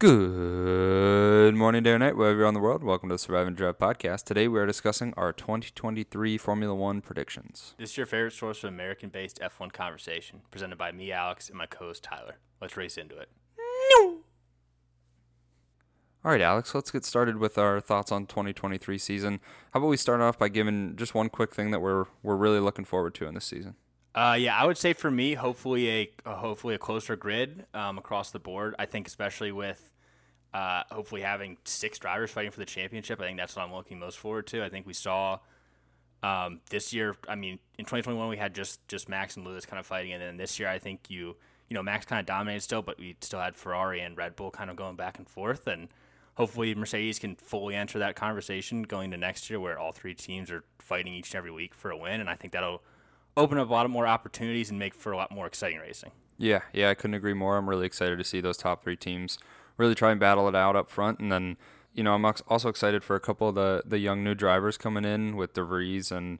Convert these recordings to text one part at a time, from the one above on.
Good morning, day or night, wherever you're on the world. Welcome to the Survive and Drive podcast. Today we are discussing our 2023 Formula One predictions. This is your favorite source of American based F1 conversation, presented by me, Alex, and my co host, Tyler. Let's race into it. No! All right, Alex, let's get started with our thoughts on 2023 season. How about we start off by giving just one quick thing that we're we're really looking forward to in this season? Uh, yeah, I would say for me, hopefully a, a hopefully a closer grid um, across the board. I think especially with uh, hopefully having six drivers fighting for the championship. I think that's what I'm looking most forward to. I think we saw um, this year. I mean, in 2021 we had just just Max and Lewis kind of fighting, and then this year I think you you know Max kind of dominated still, but we still had Ferrari and Red Bull kind of going back and forth, and hopefully Mercedes can fully enter that conversation going to next year, where all three teams are fighting each and every week for a win, and I think that'll open up a lot of more opportunities and make for a lot more exciting racing. Yeah, yeah, I couldn't agree more. I'm really excited to see those top three teams really try and battle it out up front, and then you know I'm also excited for a couple of the the young new drivers coming in with De Vries and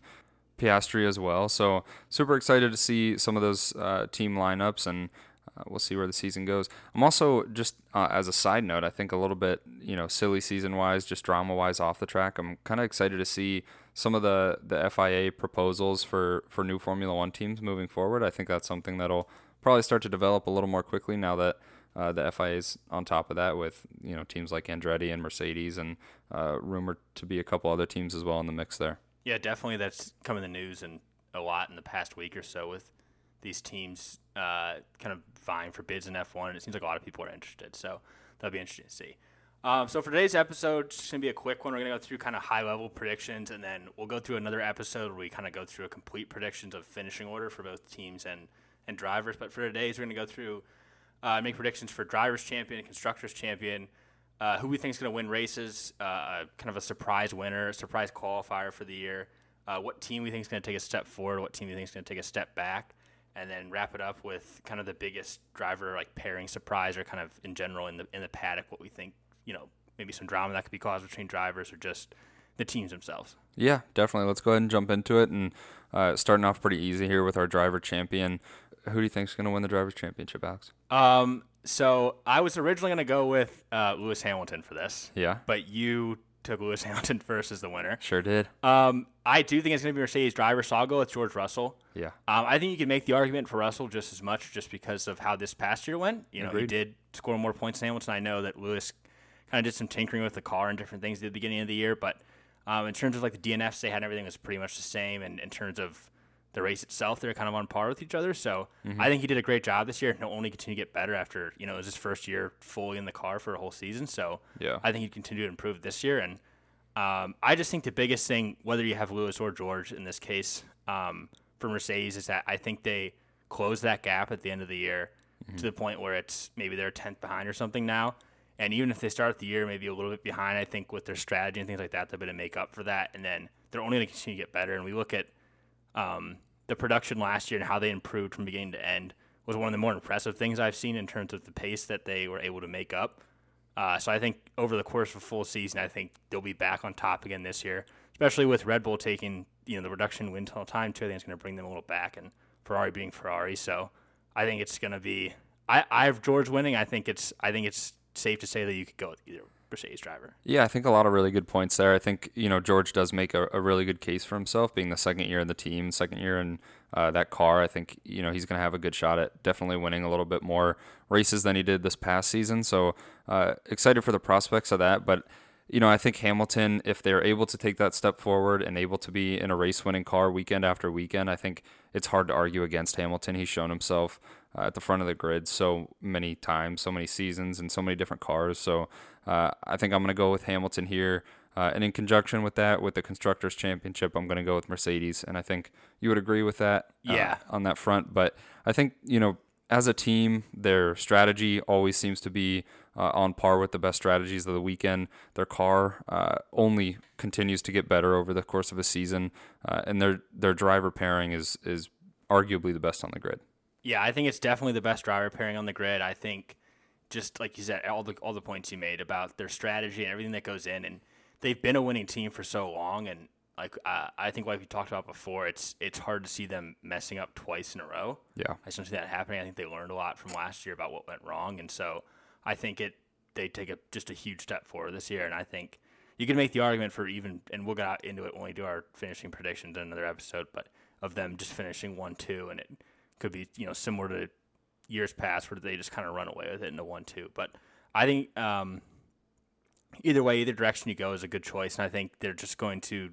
Piastri as well. So super excited to see some of those uh, team lineups and. Uh, we'll see where the season goes. I'm also just uh, as a side note, I think a little bit, you know, silly season wise, just drama wise off the track. I'm kind of excited to see some of the the FIA proposals for for new Formula One teams moving forward. I think that's something that'll probably start to develop a little more quickly now that uh, the FIA's on top of that with you know teams like Andretti and Mercedes and uh, rumored to be a couple other teams as well in the mix there. Yeah, definitely. That's come in the news and a lot in the past week or so with these teams uh, kind of vying for bids in F1, and it seems like a lot of people are interested. So that'll be interesting to see. Um, so for today's episode, it's gonna be a quick one. We're gonna go through kind of high level predictions, and then we'll go through another episode where we kind of go through a complete predictions of finishing order for both teams and and drivers. But for today's, we're gonna go through uh, make predictions for drivers champion, constructors champion, uh, who we think is to win races, uh, kind of a surprise winner, a surprise qualifier for the year, uh, what team we think is to take a step forward, what team we think is to take a step back, and then wrap it up with kind of the biggest driver like pairing surprise or kind of in general in the in the paddock what we think you know maybe some drama that could be caused between drivers or just the teams themselves. Yeah, definitely. Let's go ahead and jump into it and uh, starting off pretty easy here with our driver champion who do you think is going to win the drivers' championship, Alex? Um, so I was originally going to go with uh, Lewis Hamilton for this. Yeah. But you took Lewis Hamilton first as the winner. Sure did. Um, I do think it's going to be Mercedes driver, so I'll go with George Russell. Yeah. Um, I think you can make the argument for Russell just as much, just because of how this past year went. You know, Agreed. he did score more points than Hamilton. I know that Lewis kind of did some tinkering with the car and different things at the beginning of the year, but um, in terms of like the DNFs they had, everything was pretty much the same. And in terms of the race itself, they're kind of on par with each other. So mm-hmm. I think he did a great job this year, and he'll only continue to get better after you know it was his first year fully in the car for a whole season. So yeah, I think he'd continue to improve this year. And um, I just think the biggest thing, whether you have Lewis or George in this case, um, for Mercedes, is that I think they close that gap at the end of the year mm-hmm. to the point where it's maybe they're tenth behind or something now. And even if they start the year maybe a little bit behind, I think with their strategy and things like that, they're going to make up for that. And then they're only going to continue to get better. And we look at um, the production last year and how they improved from beginning to end was one of the more impressive things I've seen in terms of the pace that they were able to make up. Uh, so I think over the course of a full season, I think they'll be back on top again this year, especially with Red Bull taking you know the reduction in wind tunnel time too. I think it's going to bring them a little back, and Ferrari being Ferrari. So I think it's going to be. I I have George winning. I think it's I think it's safe to say that you could go with either Mercedes driver. Yeah, I think a lot of really good points there. I think you know George does make a, a really good case for himself, being the second year in the team, second year in uh, that car. I think you know he's going to have a good shot at definitely winning a little bit more races than he did this past season. So uh, excited for the prospects of that. But you know I think Hamilton, if they're able to take that step forward and able to be in a race-winning car weekend after weekend, I think it's hard to argue against Hamilton. He's shown himself uh, at the front of the grid so many times, so many seasons, and so many different cars. So uh, I think I'm going to go with Hamilton here. Uh, and in conjunction with that, with the Constructors' Championship, I'm going to go with Mercedes. And I think you would agree with that uh, yeah. on that front. But I think, you know, as a team, their strategy always seems to be uh, on par with the best strategies of the weekend. Their car uh, only continues to get better over the course of a season, uh, and their their driver pairing is is arguably the best on the grid. Yeah, I think it's definitely the best driver pairing on the grid. I think just like you said, all the all the points you made about their strategy and everything that goes in, and they've been a winning team for so long, and like uh, I think like we talked about before, it's it's hard to see them messing up twice in a row. Yeah, I don't see that happening. I think they learned a lot from last year about what went wrong, and so I think it they take a just a huge step forward this year. And I think you can make the argument for even, and we'll get into it when we do our finishing predictions in another episode, but of them just finishing one two, and it could be you know similar to years past where they just kind of run away with it into one two. But I think um, either way, either direction you go is a good choice, and I think they're just going to,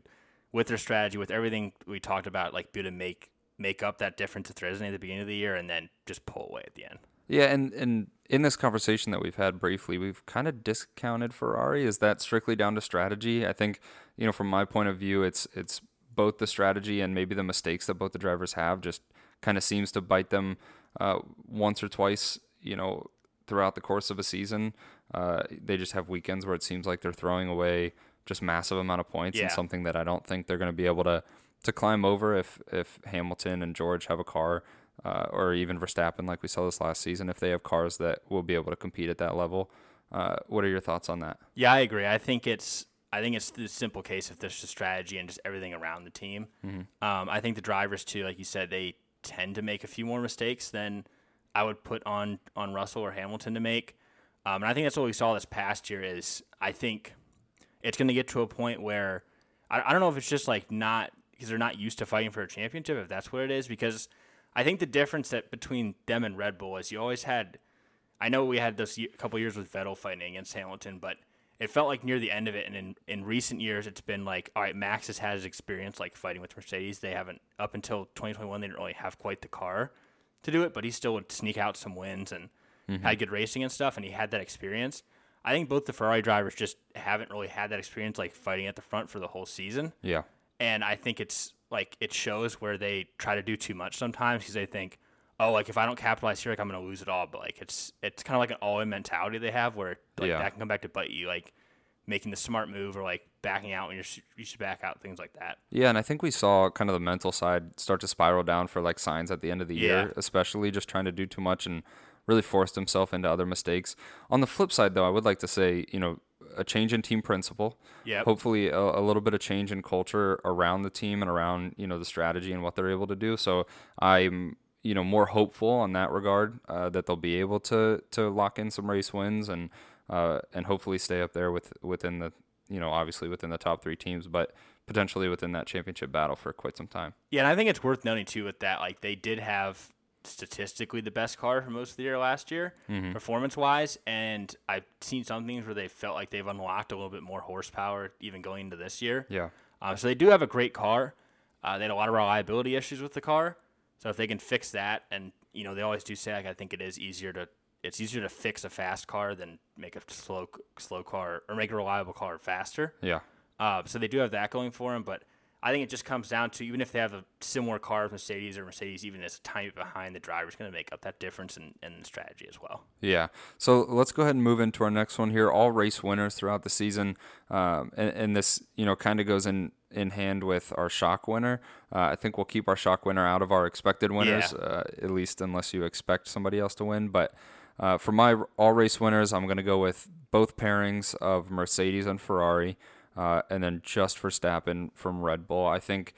with their strategy, with everything we talked about, like be able to make make up that difference with Resnay at the beginning of the year, and then just pull away at the end. Yeah, and and in this conversation that we've had briefly, we've kind of discounted Ferrari. Is that strictly down to strategy? I think you know, from my point of view, it's it's both the strategy and maybe the mistakes that both the drivers have just kind of seems to bite them uh, once or twice. You know, throughout the course of a season, uh, they just have weekends where it seems like they're throwing away just massive amount of points Yeah. and something that I don't think they're going to be able to to climb over if if Hamilton and George have a car. Uh, or even Verstappen, like we saw this last season, if they have cars that will be able to compete at that level. Uh, what are your thoughts on that? Yeah, I agree. I think it's I think it's the simple case if there's the strategy and just everything around the team. Um, I think the drivers too, like you said, they tend to make a few more mistakes than I would put on on Russell or Hamilton to make. Um, and I think that's what we saw this past year. Is I think it's going to get to a point where I, I don't know if it's just like not because they're not used to fighting for a championship. If that's what it is, because I think the difference that between them and Red Bull is you always had I know we had this ye- couple years with Vettel fighting against Hamilton, but it felt like near the end of it, and in, in recent years, it's been like, all right, Max has had his experience like fighting with Mercedes. They haven't up until 2021, they didn't really have quite the car to do it, but he still would sneak out some wins and mm-hmm. had good racing and stuff, and he had that experience. I think both the Ferrari drivers just haven't really had that experience like fighting at the front for the whole season Yeah, and I think it's like it shows where they try to do too much sometimes because they think, oh, like if I don't capitalize here, like I'm gonna lose it all. But like it's it's kind of like an all-in mentality they have where like Yeah. that can come back to bite you, like making the smart move or like backing out when you're you should back out, things like that. yeah, and I think we saw kind of the mental side start to spiral down for like Sainz at the end of the Yeah. year, especially just trying to do too much and really forced himself into other mistakes. On the flip side, though, I would like to say, you know, a change in team principle. Yeah. Hopefully, a, a little bit of change in culture around the team and around you know the strategy and what they're able to do. So I'm you know more hopeful on that regard uh, that they'll be able to to lock in some race wins and uh, and hopefully stay up there with within the you know obviously within the top three teams, but potentially within that championship battle for quite some time. Yeah, and I think it's worth noting too with that, like they did have statistically the best car for most of the year last year, performance wise, and I've seen some things where they felt like they've unlocked a little bit more horsepower even going into this year. Yeah. Um, so they do have a great car. Uh, they had a lot of reliability issues with the car. So if they can fix that, and you know they always do say like I think it is easier to it's easier to fix a fast car than make a slow slow car or make a reliable car faster. Yeah. Uh, so they do have that going for them, but I think it just comes down to even if they have a similar car with Mercedes or Mercedes, even as a tiny bit behind, the driver's going to make up that difference in, in strategy as well. Yeah. So let's go ahead and move into our next one here. All race winners throughout the season, um, and, and this you know kind of goes in in hand with our shock winner. Uh, I think we'll keep our shock winner out of our expected winners, Yeah. uh, at least unless you expect somebody else to win. But uh, for my all race winners, I'm going to go with both pairings of Mercedes and Ferrari, uh, and then just Verstappen from Red Bull. I think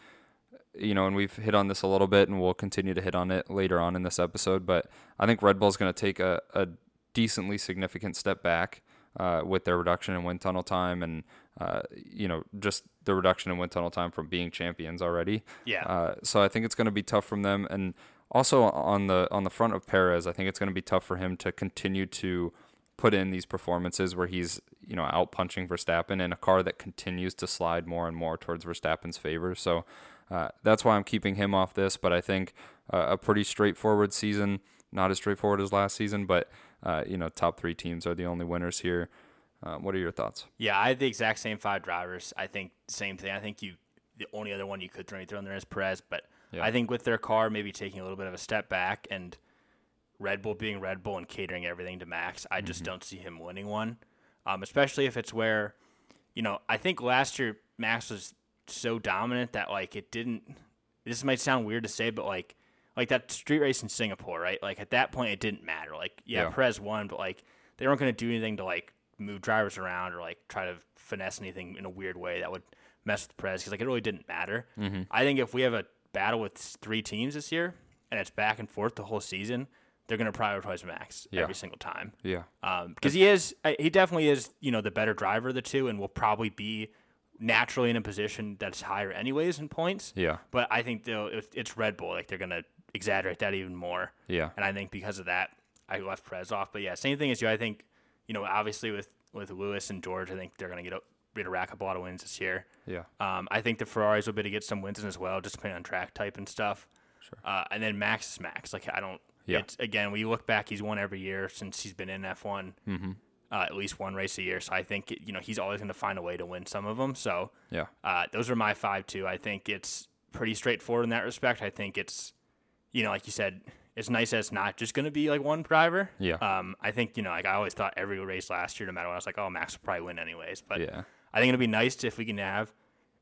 you know, and we've hit on this a little bit, and we'll continue to hit on it later on in this episode. But I think Red Bull's going to take a, a decently significant step back uh, with their reduction in wind tunnel time, and uh, you know, just the reduction in wind tunnel time from being champions already. Yeah. Uh, so I think it's going to be tough from them, and also on the on the front of Perez, I think it's going to be tough for him to continue to put in these performances where he's you know out punching Verstappen in a car that continues to slide more and more towards Verstappen's favor. So uh, that's why I'm keeping him off this. But I think uh, a pretty straightforward season, not as straightforward as last season, but uh, you know top three teams are the only winners here. Uh, what are your thoughts? Yeah, I have the exact same five drivers. I think same thing. I think you the only other one you could throw, throw in there is Perez, but Yeah. I think with their car maybe taking a little bit of a step back and Red Bull being Red Bull and catering everything to Max, I just don't see him winning one. Um, especially if it's where, you know, I think last year Max was so dominant that like it didn't. This might sound weird to say, but like like that street race in Singapore, right? Like at that point, it didn't matter. Like yeah, Yeah. Perez won, but like they weren't going to do anything to like move drivers around or like try to finesse anything in a weird way that would mess with Perez because like it really didn't matter. I think if we have a battle with three teams this year and it's back and forth the whole season, they're going to prioritize Max Yeah. every single time. Yeah. because he is he definitely is you know the better driver of the two and will probably be naturally in a position that's higher anyways in points Yeah. but i think though if it's red bull like they're gonna exaggerate that even more Yeah. and i think because of that i left Perez off but yeah same thing as you i think you know obviously with with lewis and george i think they're gonna get a, be to rack up a lot of wins this year Yeah. um, I think the Ferraris will be to get some wins in as well, just depending on track type and stuff. Sure. Uh, and then Max is Max. Like I don't. Yeah. It's, again, we look back, he's won every year since he's been in F one. Mm-hmm. Uh, at least one race a year. So I think you know he's always going to find a way to win some of them. So Yeah. uh, those are my five too. I think it's pretty straightforward in that respect. I think it's, you know, like you said, it's nice that it's not just going to be like one driver. Yeah. Um, I think you know, like I always thought every race last year, no matter what, I was like, oh, Max will probably win anyways. But Yeah. I think it'd be nice if we can have,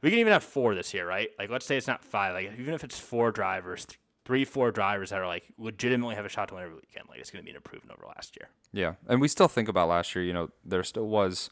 we can even have four this year, right? Like let's say it's not five. Like even if it's four drivers, th- three, four drivers that are like legitimately have a shot to win every weekend, like it's going to be an improvement over last year. Yeah, and we still think about last year. You know, there still was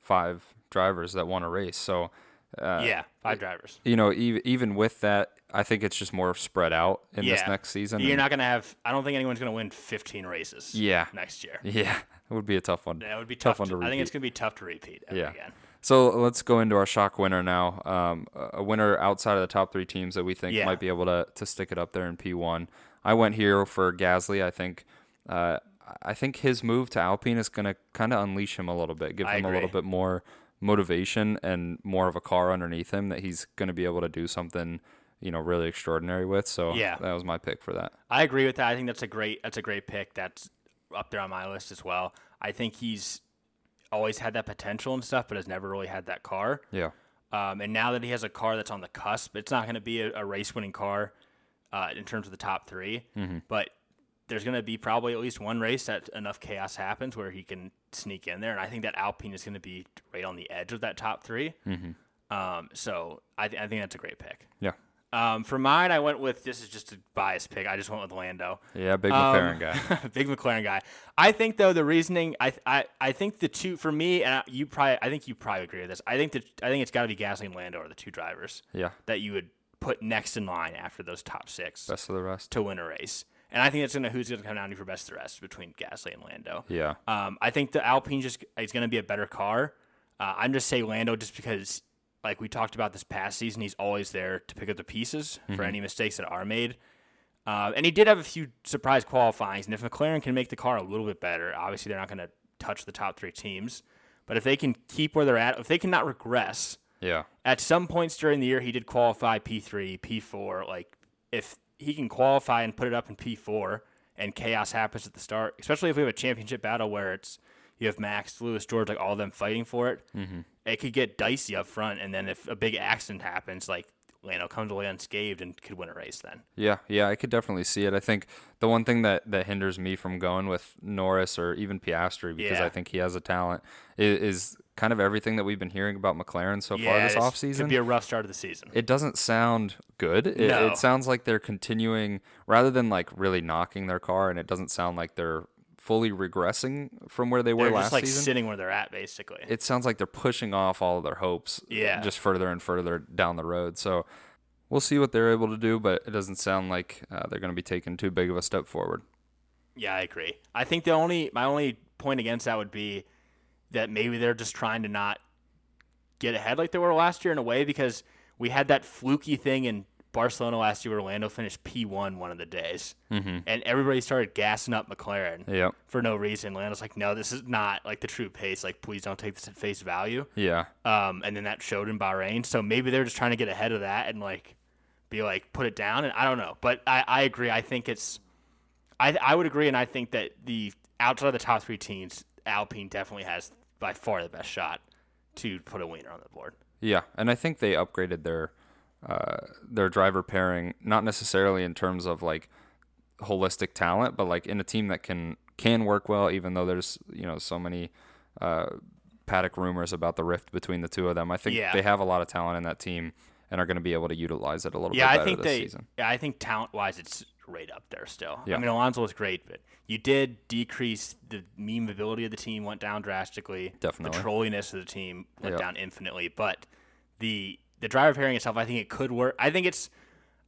five drivers that won a race. So, uh, yeah, five drivers. you know, even even with that, I think it's just more spread out in this next season. You're and- not going to have. I don't think anyone's going to win 15 races. Yeah. next year. Yeah, it would be a tough one. That would be Tough tough. one to, to I think it's going to be tough to repeat Yeah. again. So let's go into our shock winner now. Um, a winner outside of the top three teams that we think Yeah. might be able to to stick it up there in P1. I went here for Gasly. I think. Uh, I think his move to Alpine is going to kind of unleash him a little bit, give I him a little bit more motivation and more of a car underneath him that he's going to be able to do something, you know, really extraordinary with. So Yeah. that was my pick for that. I agree with that. I think that's a great that's a great pick. That's up there on my list as well. I think he's always had that potential and stuff, but has never really had that car. Yeah. Um, and now that he has a car that's on the cusp, it's not going to be a, a race winning car uh, in terms of the top 3 But there's going to be probably at least one race that enough chaos happens where he can sneak in there. And I think that Alpine is going to be right on the edge of that top 3 Um, so I, th- I think that's a great pick. Yeah. Um, for mine, I went with this is just a biased pick. I just went with Lando. Yeah. Big Um, McLaren guy. big McLaren guy. I think though the reasoning, I I, I think the two for me, and I- you probably, I think you probably agree with this. I think that I think it's got to be Gasly and Lando are the two drivers Yeah. that you would put next in line after those top six Best of the rest. to win a race. And I think that's gonna who's gonna come down to you for best of the rest between Gasly and Lando. Yeah. Um, I think the Alpine just is going to be a better car. Uh, I'm just saying Lando just because, like we talked about this past season, he's always there to pick up the pieces for any mistakes that are made. Uh, and he did have a few surprise qualifyings. And if McLaren can make the car a little bit better, obviously they're not going to touch the top three teams. But if they can keep where they're at, if they cannot regress, Yeah. at some points during the year he did qualify P3, P4. Like if he can qualify and put it up in P4 and chaos happens at the start, especially if we have a championship battle where it's you have Max, Lewis, George, like all of them fighting for it, mm-hmm. It could get dicey up front. And then if a big accident happens, like Lando comes away unscathed and could win a race then. Yeah, yeah, I could definitely see it. I think the one thing that, that hinders me from going with Norris or even Piastri because Yeah. I think he has a talent is, is kind of everything that we've been hearing about McLaren so far this offseason. off season. Could be a rough start of the season. it doesn't sound good. It, No. it sounds like they're continuing rather than like really knocking their car, and it doesn't sound like they're fully regressing from where they were They're last just like season. sitting where they're at, basically. it sounds like they're pushing off all of their hopes Yeah. just further and further down the road. So we'll see what they're able to do, but it doesn't sound like uh, they're going to be taking too big of a step forward. Yeah, I agree. I think the only my only point against that would be that maybe they're just trying to not get ahead like they were last year in a way because we had that fluky thing in Barcelona last year Orlando finished P1 one of the days. Mm-hmm. And everybody started gassing up McLaren Yep. for no reason. Lando's like, no, this is not like the true pace. Like, please don't take this at face value. Yeah. Um, and then that showed in Bahrain. So maybe they're just trying to get ahead of that and like be like put it down. And I don't know, but I, I agree. I think it's I I would agree, and I think that the outside of the top three teams, Alpine definitely has by far the best shot to put a winner on the board. Yeah, and I think they upgraded their uh, their driver pairing, not necessarily in terms of like holistic talent, but like in a team that can can work well, even though there's you know so many uh, paddock rumors about the rift between the two of them. I think Yeah. they have a lot of talent in that team and are going to be able to utilize it a little Yeah, bit I better think this they. season. Yeah, I think talent wise, it's right up there still. Yeah. I mean, Alonso was great, but you did decrease the memeability of the team went down drastically. Definitely. the trolliness of the team went Yep. down infinitely. But the the driver pairing itself, I think it could work. I think it's.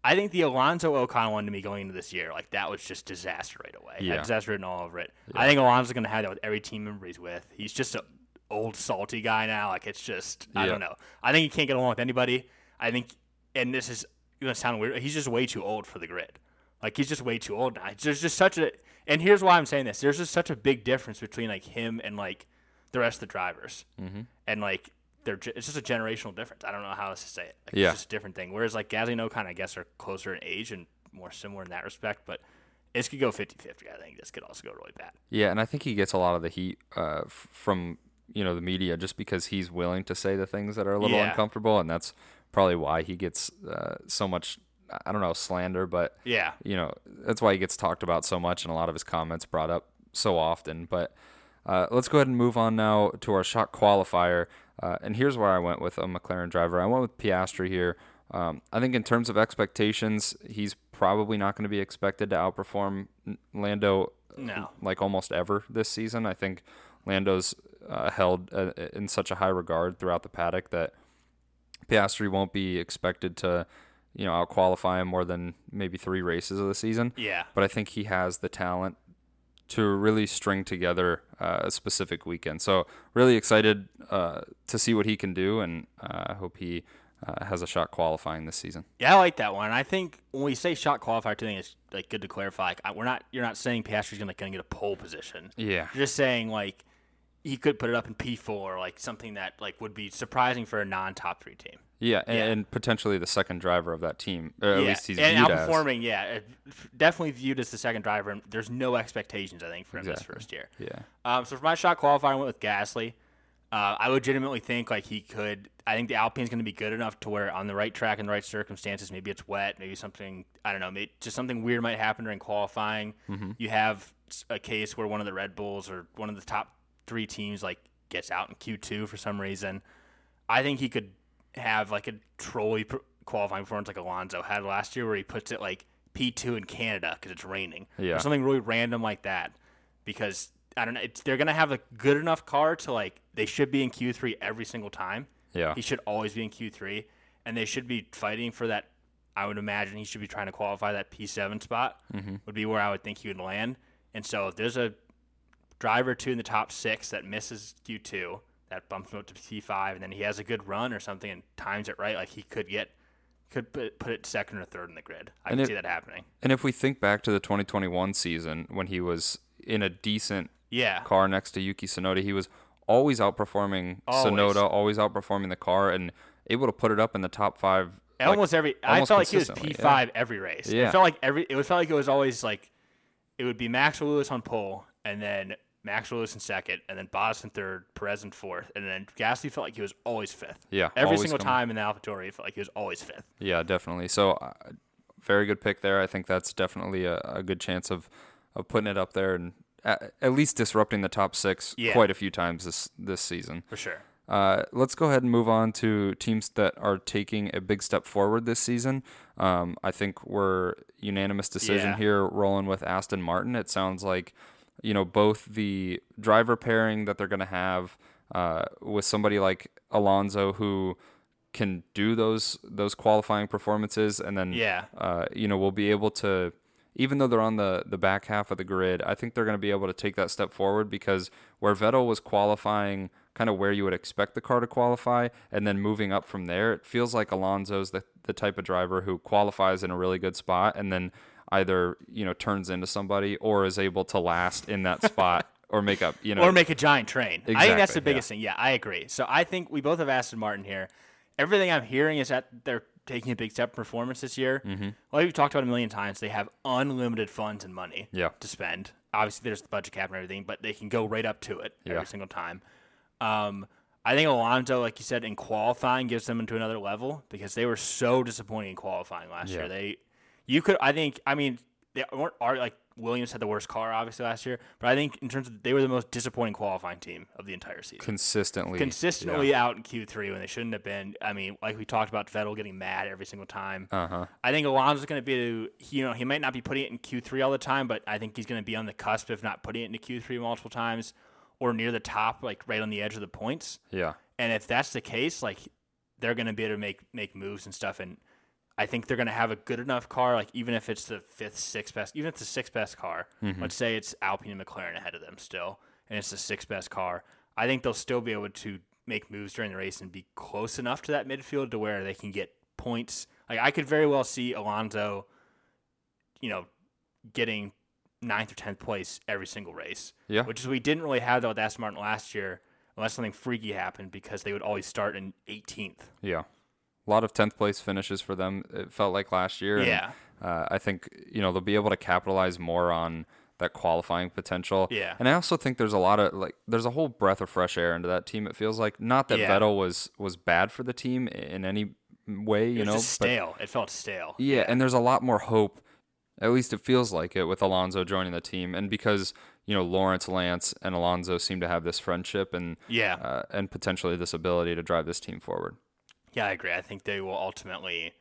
I think the Alonso Ocon one to me going into this year, like that was just disaster right away. Yeah. Yeah. Disaster written all over it. I think Alonso's gonna have that with every team member he's with. He's just an old salty guy now. Like it's just I don't know. I think he can't get along with anybody. I think and this is gonna sound weird. He's just way too old for the grid. Like he's just way too old now. There's just such a and here's why I'm saying this. There's just such a big difference between like him and like the rest of the drivers. Mm-hmm. And like they're it's just a generational difference. I don't know how else to say it. Like, Yeah. It's just a different thing. Whereas like Gasly and Ocon, I guess, are closer in age and more similar in that respect. But this could go 50-50. I think this could also go really bad. Yeah, and I think he gets a lot of the heat uh, from you know the media just because he's willing to say the things that are a little Yeah. uncomfortable, and that's probably why he gets uh, so much. I don't know slander, but Yeah. you know that's why he gets talked about so much, and a lot of his comments brought up so often. But uh, let's go ahead and move on now to our shot qualifier. Uh, and here's where I went with a McLaren driver. I went with Piastri here. Um, I think in terms of expectations, he's probably not going to be expected to outperform Lando No. like almost ever this season. I think Lando's uh, held uh, in such a high regard throughout the paddock that Piastri won't be expected to, you know, out qualify him more than maybe three races of the season. Yeah. But I think he has the talent to really string together uh, a specific weekend. So really excited uh, to see what he can do, and uh, I hope he uh, has a shot qualifying this season. Yeah, I like that one. I think when we say shot qualifier, I think it's like good to clarify. Like, we're not you're not saying Piastri's gonna gonna get a pole position. Yeah. You're just saying like he could put it up in P four, like something that like would be surprising for a non top three team. Yeah, and, Yeah. and potentially the second driver of that team, or at yeah, least he's and viewed as. Yeah, uh, definitely viewed as the second driver, and there's no expectations I think for him Exactly. this first year. Yeah. Um, so for my shot qualifier, I went with Gasly. Uh, I legitimately think like he could. I think the Alpine's going to be good enough to where on the right track in the right circumstances, maybe it's wet, maybe something I don't know, maybe just something weird might happen during qualifying. You have a case where one of the Red Bulls or one of the top three teams like gets out in Q two for some reason. I think he could have like a trolley qualifying performance like Alonso had last year, where he puts it like P two in Canada because it's raining, Yeah. or something really random like that. Because I don't know, it's, they're gonna have a good enough car to like they should be in Q three every single time. Yeah. He should always be in Q three, and they should be fighting for that. I would imagine he should be trying to qualify that P seven spot. Mm-hmm. Would be where I would think he would land. And so if there's a driver two in the top six that misses Q two, that bumps him up to P five, and then he has a good run or something and times it right, like he could get could put, put it second or third in the grid. I And can it- see that happening. And if we think back to the 2021 season when he was in a decent Yeah. car next to Yuki Tsunoda, he was always outperforming Always. Tsunoda, always outperforming the car, and able to put it up in the top five. like, almost every I almost felt like he was P five every race. Yeah. It felt like every it was felt like it was always like it would be Max Lewis on pole and then Max Lewis in second and then Bottas in third, Perez in fourth, and then Gasly felt like he was always fifth. Yeah, Every single coming- time in the AlphaTauri, it felt like he was always fifth. Yeah, definitely. So, uh, very good pick there. I think that's definitely a, a good chance of, of putting it up there and at, at least disrupting the top six Yeah. quite a few times this this season. For sure. Uh, let's go ahead and move on to teams that are taking a big step forward this season. Um, I think we're unanimous decision Yeah. here, rolling with Aston Martin. It sounds like, you know, both the driver pairing that they're going to have uh, with somebody like Alonso who can do those those qualifying performances, and then Yeah. uh, you know, we'll be able to, even though they're on the, the back half of the grid, I think they're going to be able to take that step forward because where Vettel was qualifying kind of where you would expect the car to qualify and then moving up from there, it feels like Alonso's the, the type of driver who qualifies in a really good spot and then either, you know, turns into somebody or is able to last in that spot or make up, you know. or make a giant train. I think that's the biggest thing. Yeah, I agree. So I think we both have Aston Martin here. Everything I'm hearing is that they're taking a big step in performance this year. Mm-hmm. Like we've talked about a million times, they have unlimited funds and money Yeah. to spend. Obviously, there's the budget cap and everything, but they can go right up to it Yeah. every single time. Um, I think Alonso, like you said, in qualifying gives them into another level because they were so disappointing in qualifying last Yeah. year. They, you could, I think, I mean, they weren't are like Williams had the worst car obviously last year, but I think in terms of they were the most disappointing qualifying team of the entire season. consistently. Consistently out in Q3 when they shouldn't have been. I mean, like we talked about Vettel getting mad every single time. Uh huh. I think Alonso's going to be, you know, he might not be putting it in Q3 all the time, but I think he's going to be on the cusp, if not putting it into Q3 multiple times, or near the top, like right on the edge of the points. Yeah. And if that's the case, like they're going to be able to make make moves and stuff. And I think they're going to have a good enough car, like even if it's the fifth, sixth best, even if it's the sixth best car, mm-hmm. let's say it's Alpine and McLaren ahead of them still, and it's the sixth best car. I think they'll still be able to make moves during the race and be close enough to that midfield to where they can get points. Like I could very well see Alonso, you know, getting ninth or tenth place every single race. Yeah. Which is we didn't really have that with Aston Martin last year, unless something freaky happened because they would always start in 18th. Yeah. A lot of 10th place finishes for them, it felt like last year. and, Yeah. uh, I think, you know, they'll be able to capitalize more on that qualifying potential. Yeah. And I also think there's a lot of like there's a whole breath of fresh air into that team. It feels like not that Yeah. Vettel was was bad for the team in any way, you know, just but stale. it felt stale. yeah, and there's a lot more hope. At least it feels like it with Alonso joining the team, and because you know Lawrence, Lance, and Alonso seem to have this friendship and Yeah. uh, and potentially this ability to drive this team forward. Yeah, I agree. I think they will ultimately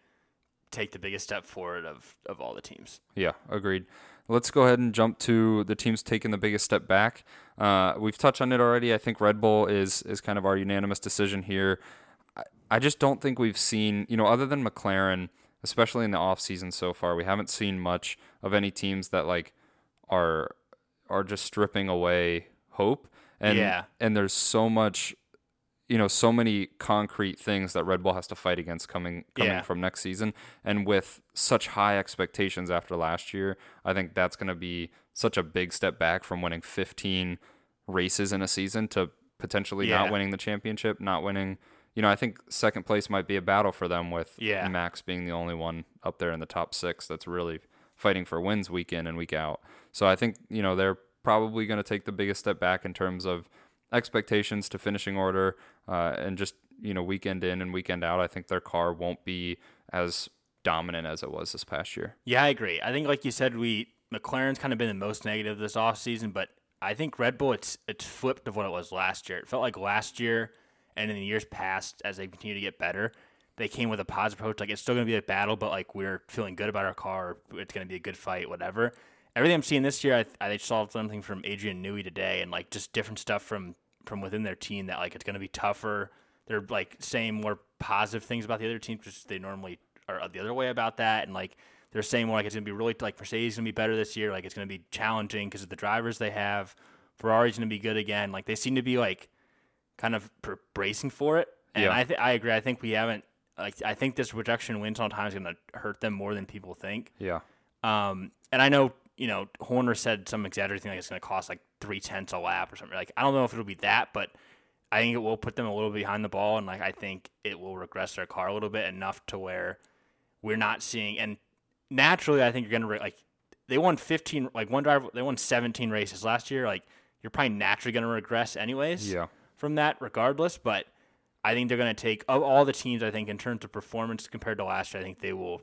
take the biggest step forward of, of all the teams. Yeah, agreed. Let's go ahead and jump to the teams taking the biggest step back. Uh, we've touched on it already. I think Red Bull is is kind of our unanimous decision here. I, I just don't think we've seen, you know, other than McLaren, especially in the off season so far, we haven't seen much of any teams that like are are just stripping away hope. And Yeah. and there's so much you know so many concrete things that Red Bull has to fight against coming coming Yeah. from next season and with such high expectations after last year I think that's going to be such a big step back from winning 15 races in a season to potentially Yeah. not winning the championship not winning you know I think second place might be a battle for them with Yeah. Max being the only one up there in the top 6 that's really fighting for wins week in and week out so I think you know they're probably going to take the biggest step back in terms of expectations to finishing order uh, and just you know weekend in and weekend out i think their car won't be as dominant as it was this past year Yeah, I agree. I think, like you said, we McLaren's kind of been the most negative this offseason, but I think Red Bull it's it's flipped of what it was last year. It felt like last year and in the years past, as they continue to get better, they came with a positive approach. Like it's still going to be a battle, but like we're feeling good about our car. It's going to be a good fight, whatever. Everything I'm seeing this year, I, I saw something from Adrian Newey today, and like just different stuff from from within their team that like it's going to be tougher. They're like saying more positive things about the other teams, which they normally are the other way about that, and like they're saying more like it's going to be really like Mercedes is going to be better this year. Like it's going to be challenging because of the drivers they have. Ferrari's going to be good again. Like they seem to be like kind of pr- bracing for it. And Yeah. I th- I agree. I think we haven't like I think this reduction win time is going to hurt them more than people think. yeah Um, and I know you know Horner said some exaggerated thing like it's going to cost like three tenths a lap or something. Like I don't know if it'll be that, but I think it will put them a little behind the ball, and like I think it will regress their car a little bit enough to where we're not seeing. And naturally, I think you're going to re- like they won 15 like one driver they won 17 races last year. Like you're probably naturally going to regress anyways yeah from that regardless. But I think they're going to take of all the teams. I think in terms of performance compared to last year, I think they will.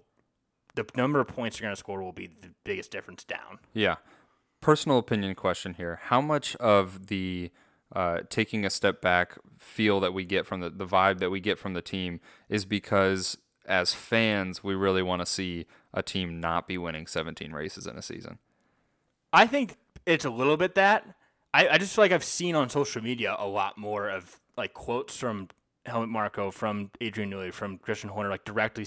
The number of points you're going to score will be the biggest difference down. yeah personal opinion question here how much of the uh, taking a step back feel that we get from the, the vibe that we get from the team is because as fans we really want to see a team not be winning 17 races in a season I think it's a little bit that. I, I just feel like I've seen on social media a lot more of like quotes from Helmut Marko, from Adrian Newey, from Christian Horner, like directly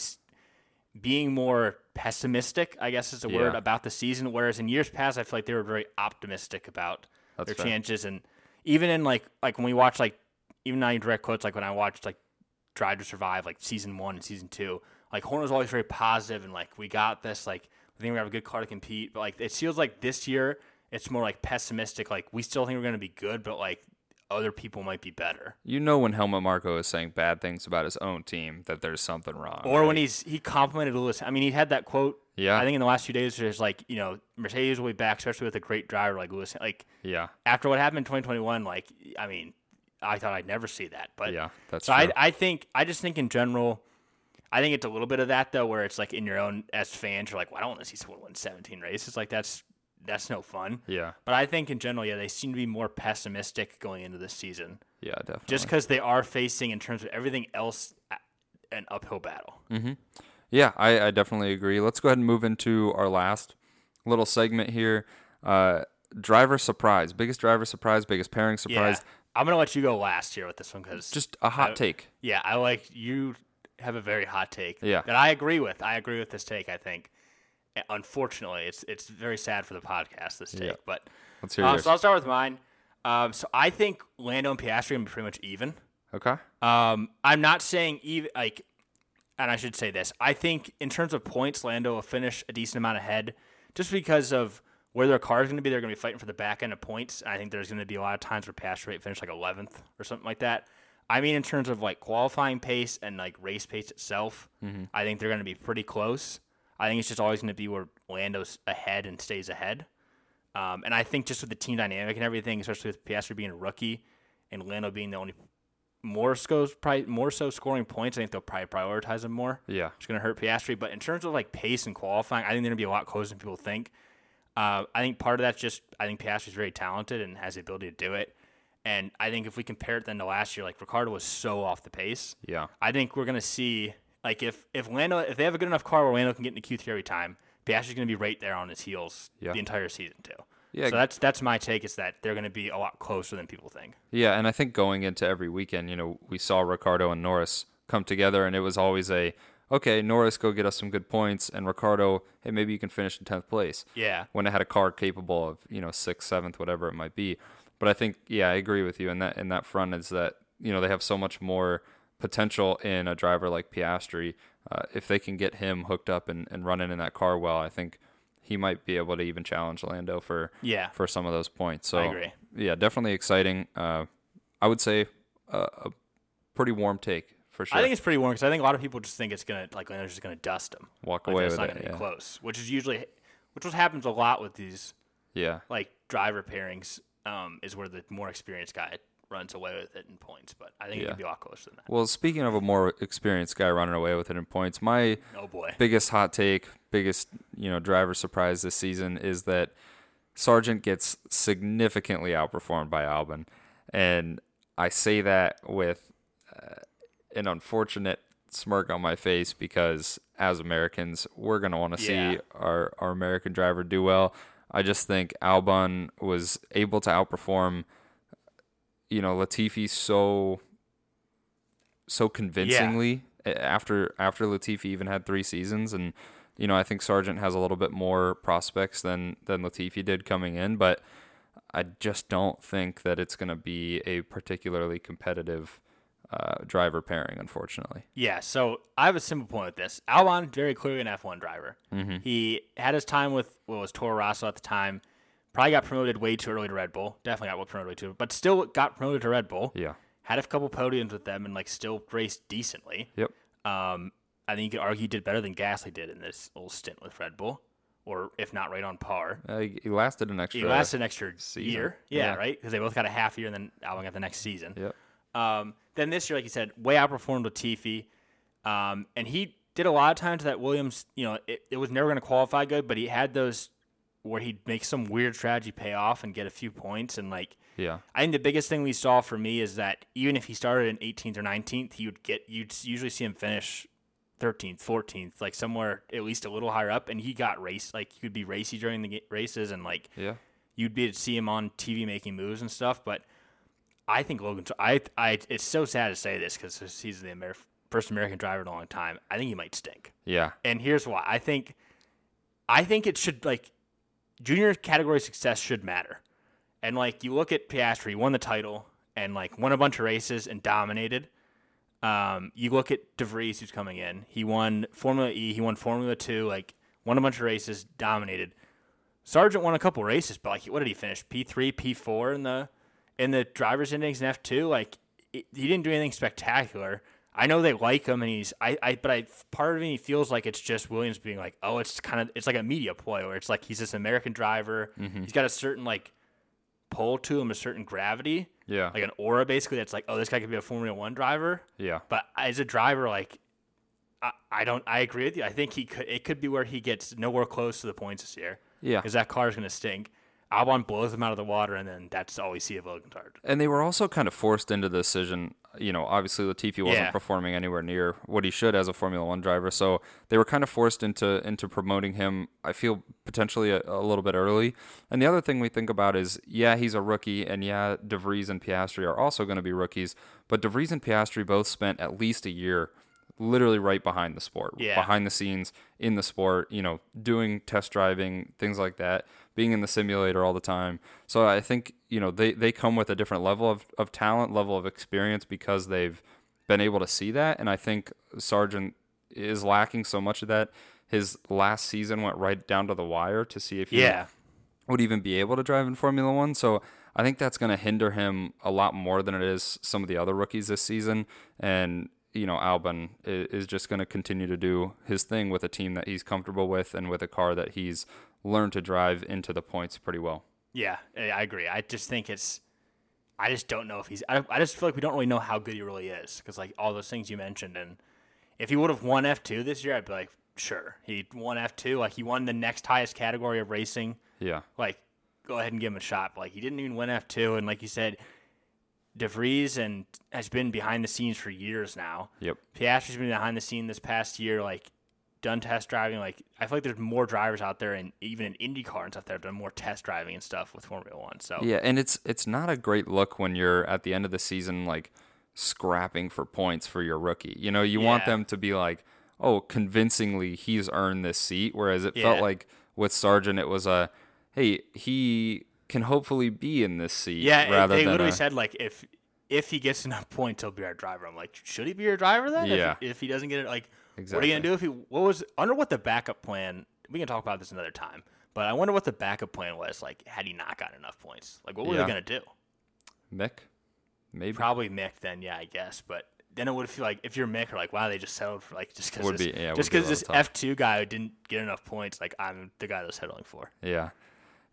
being more pessimistic, I guess is the word, Yeah. about the season. Whereas in years past, I feel like they were very optimistic about That's their fair. chances. And even in like like when we watch like even not even direct quotes, like when I watched like Drive to Survive, like season one and season two, like Horn was always very positive and like we got this, like I think we have a good car to compete. But like it feels like this year it's more like pessimistic. Like we still think we're gonna be good, but like other people might be better. you know when Helmut Marko is saying bad things about his own team that there's something wrong Or when he's he complimented Lewis. I mean, he had that quote. Yeah. I think in the last few days, there's like you know Mercedes will be back, especially with a great driver like Lewis. Like yeah after what happened in 2021, like I mean, I thought I'd never see that, but yeah that's So true. I, I think I just think in general, I think it's a little bit of that though, where it's like in your own as fans, you're like, well, I don't want to see someone win 17 races. Like that's that's no fun. yeah But I think in general, yeah, they seem to be more pessimistic going into this season, yeah definitely just because they are facing in terms of everything else an uphill battle. Hmm. Yeah, I, I definitely agree. Let's go ahead and move into our last little segment here. Uh, driver surprise, biggest driver surprise, biggest pairing Yeah, surprise. I'm gonna let you go last here with this one because Just a hot I- take. yeah, I like you. have a very hot take. Yeah. That I agree with. I agree with this take. I think. Unfortunately, it's it's very sad for the podcast. This take, Yeah. but Let's hear um, so I'll start with mine. Um, so I think Lando and Piastri are pretty much even. okay. Um, I'm not saying even like, and I should say this. I think in terms of points, Lando will finish a decent amount ahead, just because of where their car is going to be. They're going to be fighting for the back end of points. I think there's going to be a lot of times where Piastri finish like 11th or something like that. I mean, in terms of like qualifying pace and like race pace itself, I think they're going to be pretty close. I think it's just always going to be where Lando's ahead and stays ahead. Um, and I think just with the team dynamic and everything, especially with Piastri being a rookie and Lando being the only more scores, probably more so scoring points, I think they'll probably prioritize him more. Yeah. It's going to hurt Piastri. But in terms of like pace and qualifying, I think they're going to be a lot closer than people think. Uh, I think part of that's just I think Piastri's very talented and has the ability to do it. And I think if we compare it then to last year, like Ricciardo was so off the pace. Yeah. I think we're gonna see like if if Lando if they have a good enough car where Lando can get into Q three every time, Piastri's gonna be right there on his heels Yeah. the entire season too. Yeah. So that's that's my take is that they're gonna be a lot closer than people think. Yeah, and I think going into every weekend, you know, we saw Ricciardo and Norris come together, and it was always a okay, Norris, go get us some good points, and Ricciardo, hey, maybe you can finish in tenth place. Yeah. When it had a car capable of you know sixth, seventh, whatever it might be. But I think, yeah, I agree with you in that in that front is that you know they have so much more potential in a driver like Piastri. Uh, if they can get him hooked up and, and running in that car well, I think he might be able to even challenge Lando for Yeah. for some of those points. So I agree. yeah, definitely exciting. Uh, I would say uh, a pretty warm take for sure. I think it's pretty warm because I think a lot of people just think it's gonna like Lando's just gonna dust him. Walk Like away with not it. gonna be Yeah. close, which is usually which what happens a lot with these yeah, like driver pairings. Um, is where the more experienced guy runs away with it in points, but I think it Yeah. could be a lot closer than that. Well, speaking of a more experienced guy running away with it in points, my Oh boy. biggest hot take, biggest you know driver surprise this season is that Sargent gets significantly outperformed by Albon, and I say that with uh, an unfortunate smirk on my face because as Americans, we're gonna want to Yeah. see our our American driver do well. I just think Albon was able to outperform, you know, Latifi so so convincingly a- after after Latifi even had three seasons and you know I think Sargent has a little bit more prospects than than Latifi did coming in but I just don't think that it's going to be a particularly competitive uh, driver pairing unfortunately Yeah, so I have a simple point with this. Albon, very clearly an F1 driver. Mm-hmm. He had his time with what was Toro Rosso at the time. Probably got promoted way too early to Red Bull. Definitely got promoted way too, but still got promoted to Red Bull. yeah Had a couple podiums with them and like still raced decently. yep Um, I think you could argue he did better than Gasly did in this little stint with Red Bull, or if not right on par. uh, he lasted an extra He lasted an extra season. year. Yeah, Yeah. right? Because they both got a half year and then Albon got the next season. yep Um, then this year, like you said, way outperformed Latifi. Um, and he did a lot of times that Williams, you know, it, it was never going to qualify good, but he had those where he'd make some weird strategy pay off and get a few points. And like, yeah I think the biggest thing we saw for me is that even if he started in 18th or 19th, he would get, you'd usually see him finish 13th, 14th, like somewhere at least a little higher up. And he got race, like he could be racy during the races and like, yeah you'd be to see him on TV making moves and stuff. But I think Logan, I, I, it's so sad to say this because he's the Amer- first American driver in a long time. I think he might stink, yeah and here's why. I think, I think it should like junior category success should matter, and like you look at Piastri, won the title and like won a bunch of races and dominated. Um, you look at DeVries, who's coming in. He won Formula E. He won Formula Two. Like won a bunch of races, dominated. Sargent won a couple races, but like, what did he finish? P three, P four in the in the drivers' index in F two. Like, he didn't do anything spectacular. I know they like him, and he's I, I but I part of me feels like it's just Williams being like, oh, it's kind of it's like a media ploy where it's like he's this American driver. Mm-hmm. He's got a certain like pull to him, a certain gravity, yeah like an aura basically. That's like, oh, this guy could be a Formula One driver. yeah But as a driver, like I, I don't I agree with you. I think he could it could be where he gets nowhere close to the points this year. Yeah. Because that car is gonna stink. Albon blows him out of the water and then that's all we see of Logan Sargent. And they were also kind of forced into the decision. You know, obviously Latifi wasn't Yeah. performing anywhere near what he should as a Formula One driver, so they were kind of forced into into promoting him. I feel potentially a, a little bit early. And the other thing we think about is, yeah, he's a rookie, and yeah, DeVries and Piastri are also going to be rookies. But DeVries and Piastri both spent at least a year literally right behind the sport, Yeah. behind the scenes in the sport, you know, doing test driving, things like that, being in the simulator all the time. So I think, you know, they, they come with a different level of, of talent, level of experience because they've been able to see that. And I think Sargent is lacking so much of that. His last season went right down to the wire to see if he Yeah. would even be able to drive in Formula One. So I think that's going to hinder him a lot more than it is some of the other rookies this season. And you know, Albon is just going to continue to do his thing with a team that he's comfortable with and with a car that he's learned to drive into the points pretty well. Yeah, I agree. I just think it's. I just don't know if he's. I, I just feel like we don't really know how good he really is because like all those things you mentioned, and if he would have won F two this year, I'd be like, sure, he won F two. Like he won the next highest category of racing. Yeah. Like, go ahead and give him a shot. But, like he didn't even win F two, and like you said, De Vries and has been behind the scenes for years now. Yep. Piastri's been behind the scene this past year, like done test driving. Like I feel like there's more drivers out there, and even in IndyCar and stuff that have done more test driving and stuff with Formula One. So Yeah, and it's it's not a great look when you're at the end of the season like scrapping for points for your rookie. You know, you want them to be like, "Oh, convincingly he's earned this seat," whereas it felt like with Sargent it was a, "Hey, he can hopefully be in this seat." yeah, they literally a- said like if if he gets enough points, he'll be our driver. I'm like, should he be your driver then? If- Yeah. If, he doesn't get it, like, exactly. what are you gonna do if he? What was? under what the backup plan. We can talk about this another time. But I wonder what the backup plan was. Like, had he not gotten enough points, like, what were Yeah. they gonna do? Mick, maybe Probably Mick then, yeah, I guess. But then it would feel like if you're Mick, or like, wow, they just settled for like just because this, yeah, just because this. F two guy who didn't get enough points, like I'm the guy they're settling for. Yeah,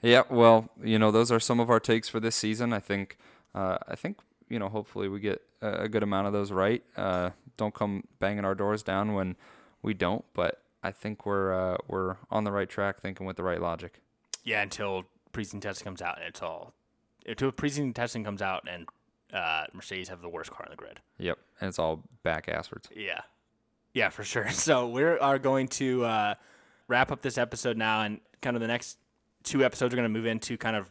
yeah. Well, you know, those are some of our takes for this season. I think, uh, I think you know, hopefully we get a, good amount of those right. Uh, don't come banging our doors down when we don't, but I think we're uh, we're on the right track, thinking with the right logic. Yeah, until preseason testing comes out and it's all until preseason testing comes out and uh, Mercedes have the worst car on the grid. Yep, and it's all back asswards. Yeah, yeah, for sure. So we are going to uh, wrap up this episode now, and kind of the next two episodes are going to move into kind of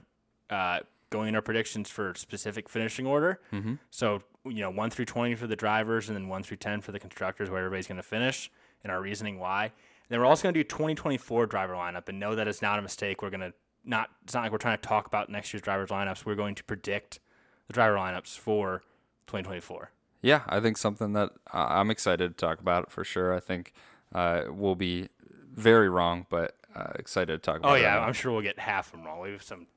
uh, going in our predictions for specific finishing order. Mm-hmm. So you know, one through twenty for the drivers, and then one through ten for the constructors, where everybody's going to finish, and our reasoning why. And then we're also going to do 2024 driver lineup, and know that it's not a mistake. We're going to not. It's not like we're trying to talk about next year's drivers lineups. We're going to predict the driver lineups for 2024. Yeah, I think something that uh, I'm excited to talk about for sure. I think uh, we'll be very wrong, but uh, excited to talk about. Oh yeah. I'm sure we'll get half of them wrong. We have some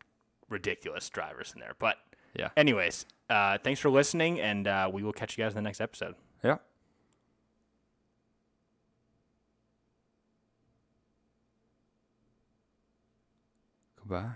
ridiculous drivers in there, but Yeah. Anyways, uh, thanks for listening, and uh, we will catch you guys in the next episode. yeah. Goodbye.